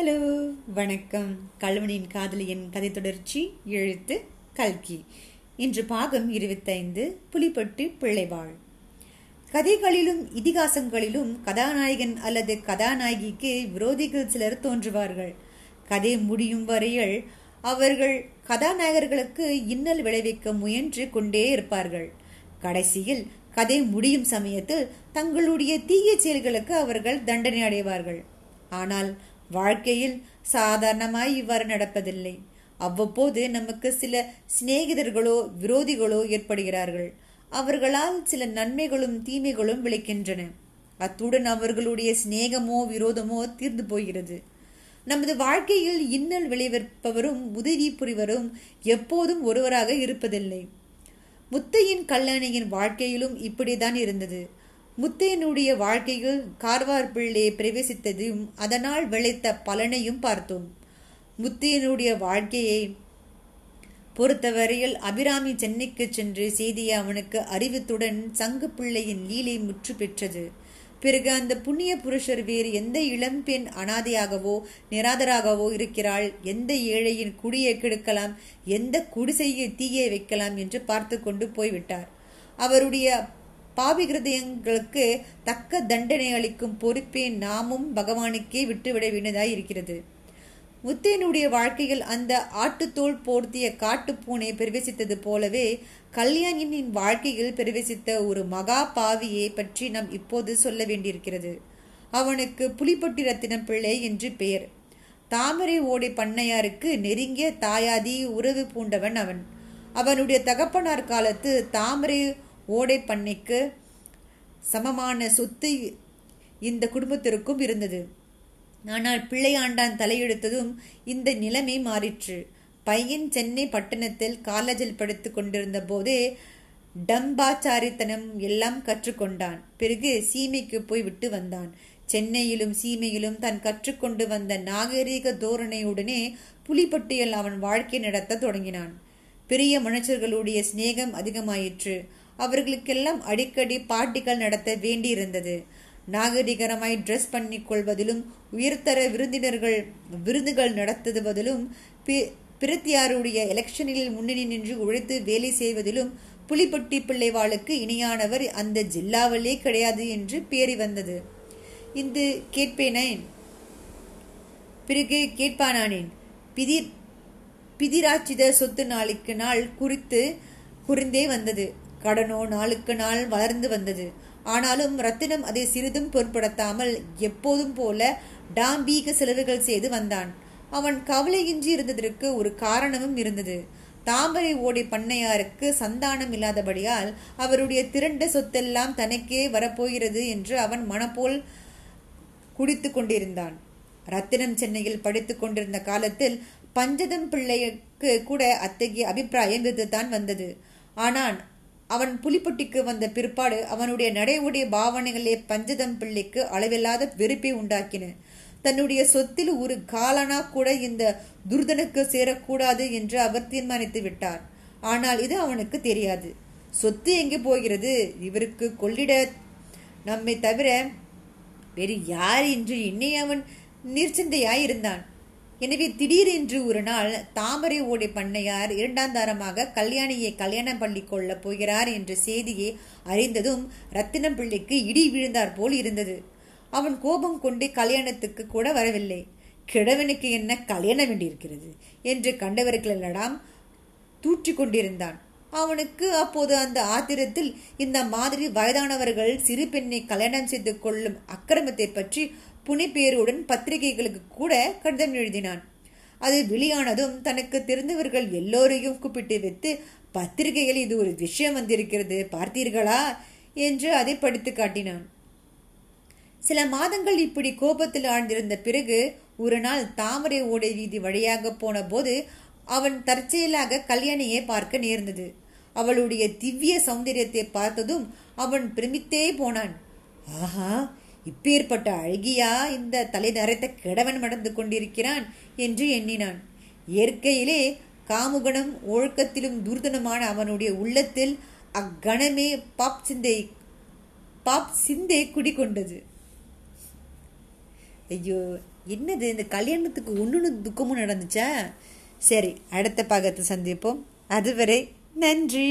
Hello வணக்கம். கல்வனின் காதலியின் கதை தொடர்ச்சி எழுத்து கல்கி. இன்று பாகம் இருபத்தைந்து புலிப்பட்டு பிள்ளைவாள். கதைகளிலும் இதிகாசங்களிலும் கதாநாயகன் அல்லது கதாநாயகிக்கு விரோதிகள் சிலர் தோன்றுவார்கள். கதை முடியும் வரையில் அவர்கள் கதாநாயகர்களுக்கு இன்னல் விளைவிக்க முயன்று கொண்டே இருப்பார்கள். கடைசியில் கதை முடியும் சமயத்தில் தங்களுடைய தீய செயல்களுக்கு அவர்கள் தண்டனை அடைவார்கள். ஆனால் வாழ்க்கையில் சாதாரணமாய் இவ்வாறு நடப்பதில்லை. அவ்வப்போது நமக்கு சில சிநேகிதர்களோ விரோதிகளோ ஏற்படுகிறார்கள். அவர்களால் சில நன்மைகளும் தீமைகளும் விளைக்கின்றன. அத்துடன் அவர்களுடைய சிநேகமோ விரோதமோ தீர்ந்து போகிறது. நமது வாழ்க்கையில் இன்னல் விளைவிப்பவரும் உதவி புரிவரும் எப்போதும் ஒருவராக இருப்பதில்லை. முத்தையின் கல்லணையின் வாழ்க்கையிலும் இப்படிதான் இருந்தது. முத்தையனுடைய வாழ்க்கையில் கார்வார் பிள்ளை பிரவேசித்ததையும் அதனால் விளைத்த பலனையும் பார்த்தோம். முத்தையனுடைய வாழ்க்கையை பொறுத்தவரையில் அபிராமி சென்னைக்கு சென்று செய்தியை அவனுக்கு அறிவித்துடன் சங்கு பிள்ளையின் லீலை முற்று பெற்றது. பிறகு அந்த புண்ணிய புருஷர் வேறு எந்த இளம்பெண் அனாதையாகவோ நிராதராகவோ இருக்கிறாள்? எந்த ஏழையின் குடியை கெடுக்கலாம்? எந்த குடிசையை தீயை வைக்கலாம்? என்று பார்த்து கொண்டு போய்விட்டார். அவருடைய பாவி கிருதயங்களுக்கு தக்க தண்டனை அளிக்கும் பொறுப்பை நாமும் பகவானுக்கே விட்டுவிட வேண்டியதாய் இருக்கிறது முத்தேனுடைய வாழ்க்கையில் அந்த ஆட்டுத்தோல் போர்த்திய காட்டுப்பூனை பிரவேசித்தது போலவே கல்யாணியின் வாழ்க்கையில் பிரவேசித்த ஒரு மகா பாவியை பற்றி நாம் இப்போது சொல்ல வேண்டியிருக்கிறது. அவனுக்கு புலிப்பட்டி ரத்தினம் பிள்ளை என்று பெயர். தாமரை ஓடை பண்ணையாருக்கு நெருங்கிய தாயாதி உறவு பூண்டவன் அவன். அவனுடைய தகப்பனார் காலத்து தாமரை ஓடை பண்ணைக்கு சமமான சொத்து இந்த குடும்பத்திற்கும் இருந்தது. ஆனால் பிள்ளையாண்டான் தலையெடுத்ததும் இந்த நிலைமை மாறிற்று. பையன் சென்னை பட்டணத்தில் காலேஜில் படித்து கொண்டிருந்த போதே டம்பாச்சாரித்தனம் எல்லாம் கற்றுக்கொண்டான். பிறகு சீமைக்கு போய் விட்டு வந்தான். சென்னையிலும் சீமையிலும் தான் கற்றுக்கொண்டு வந்த நாகரீக தோரணையுடனே புலிப்பட்டியல் அவன் வாழ்க்கை நடத்த தொடங்கினான். பெரிய மனுஷர்களுடைய சிநேகம் அதிகமாயிற்று. அவர்களுக்கெல்லாம் அடிக்கடி பாட்டிகள் நடத்த வேண்டியிருந்தது. நாகரிகரமாய் ட்ரெஸ் பண்ணி கொள்வதிலும் உயர்தர விருந்தினர்கள் விருந்துகள் நடத்துவதிலும் பிரத்தியாருடைய எலெக்ஷனில் முன்னணி நின்று உழைத்து வேலை செய்வதிலும் புலிப்பட்டி பிள்ளைவாளுக்கு இணையானவர் அந்த ஜில்லாவிலே கிடையாது என்று பேரி வந்தது. இந்த கேட்பேனேன். பிறகு கேட்பானானேன். பிதி பிதிராச்சித சொத்து நாளுக்கு நாள் குறித்து குறிந்தே வந்தது. கடனோ நாளுக்கு நாள் வளர்ந்து வந்தது. ஆனாலும் ரத்தினம் அதை சிறிதும் பொருட்படுத்தாமல் எப்போதும் போல டாம்பீக செலவுகள் செய்து வந்தான். அவன் கவலையின்றி இருந்ததற்கு ஒரு காரணமும் இருந்தது. தாமரை ஓடை பண்ணையாருக்கு சந்தானம் இல்லாதபடியால் அவருடைய திரண்ட சொத்தெல்லாம் தனக்கே வரப்போகிறது என்று அவன் மனப்போல் குடித்து கொண்டிருந்தான். ரத்தினம் சென்னையில் படித்துக் கொண்டிருந்த காலத்தில் பஞ்சதம் பிள்ளைக்கு கூட அத்தகைய அபிப்பிராயம் இதுதான் வந்தது. ஆனால் அவன் புலிப்பட்டிக்கு வந்த பிற்பாடு அவனுடைய நடைவுடைய பாவனைகளே பஞ்சதம் பிள்ளைக்கு அளவில்லாத வெறுப்பை உண்டாக்கின. தன்னுடைய சொத்தில் ஒரு காலனா கூட இந்த துர்தனுக்கு சேரக்கூடாது என்று அவர் தீர்மானித்து விட்டார். ஆனால் இது அவனுக்கு தெரியாது. சொத்து எங்கே போகிறது? இவருக்கு கொள்ளிட. நம்மை தவிர வேறு யார் என்று இன்னே அவன் நிர்ச்சிந்தையாயிருந்தான் எனவே திடீரென்று ஒரு நாள் தாமரை ஓடை பண்ணையார் இரண்டாம் தாரமாக கல்யாணியை கல்யாணம் பண்ணி கொள்ளப் போகிறார் என்ற செய்தியை அறிந்ததும் ரத்தினம் பிள்ளைக்கு இடி விழுந்தார் போல் இருந்தது. அவன் கோபம் கொண்டு கல்யாணத்துக்கு கூட வரவில்லை. கிழவனுக்கு என்ன கல்யாணம் வேண்டியிருக்கிறது? என்று கண்டவர்களெல்லாம் தூற்றி கொண்டிருந்தான். அவனுக்கு அப்போது அந்த ஆத்திரத்தில் இந்த மாதிரி வயதானவர்கள் சிறு பெண்ணை கல்யாணம் செய்து கொள்ளும் அக்கிரமத்தை பற்றி புனிப்பேருடன் பத்திரிகைகளுக்கு கூட கடிதம் எழுதினான். அது வெளியானதும் தனக்கு தெரிந்தவர்கள் எல்லோரையும் கூப்பிட்டு வைத்து பத்திரிகையில் இது ஒரு விஷயம் வந்திருக்கிறது பார்த்தீர்களா? என்று அதை படித்து காட்டினான். சில மாதங்கள் இப்படி கோபத்தில் ஆழ்ந்திருந்த பிறகு ஒரு நாள் தாமரை ஓடை வீதி வழியாக போன போது அவன் தற்செயலாக கல்யாணியை பார்க்க நேர்ந்தது. அவளுடைய திவ்ய சௌந்தரியத்தை பார்த்ததும் அவன் பிரமித்தே போனான். ஆஹா இப்பேற்பட்ட அழகியா இந்த தலை நரைத்த கிழவன் மடந்து கொண்டிருக்கிறான் என்று எண்ணினான். இயற்கையிலே காமுகணம் ஒழுக்கத்திலும் துர்தனமான அவனுடைய உள்ளத்தில் அக்கணமே பாப் சிந்தை பாப் சிந்தை குடிகொண்டது. ஐயோ என்னது இந்த கல்யாணத்துக்கு ஒன்று துக்கமும் நடந்துச்சா? சரி அடுத்த பாகத்தை சந்திப்போம். அதுவரை நன்றி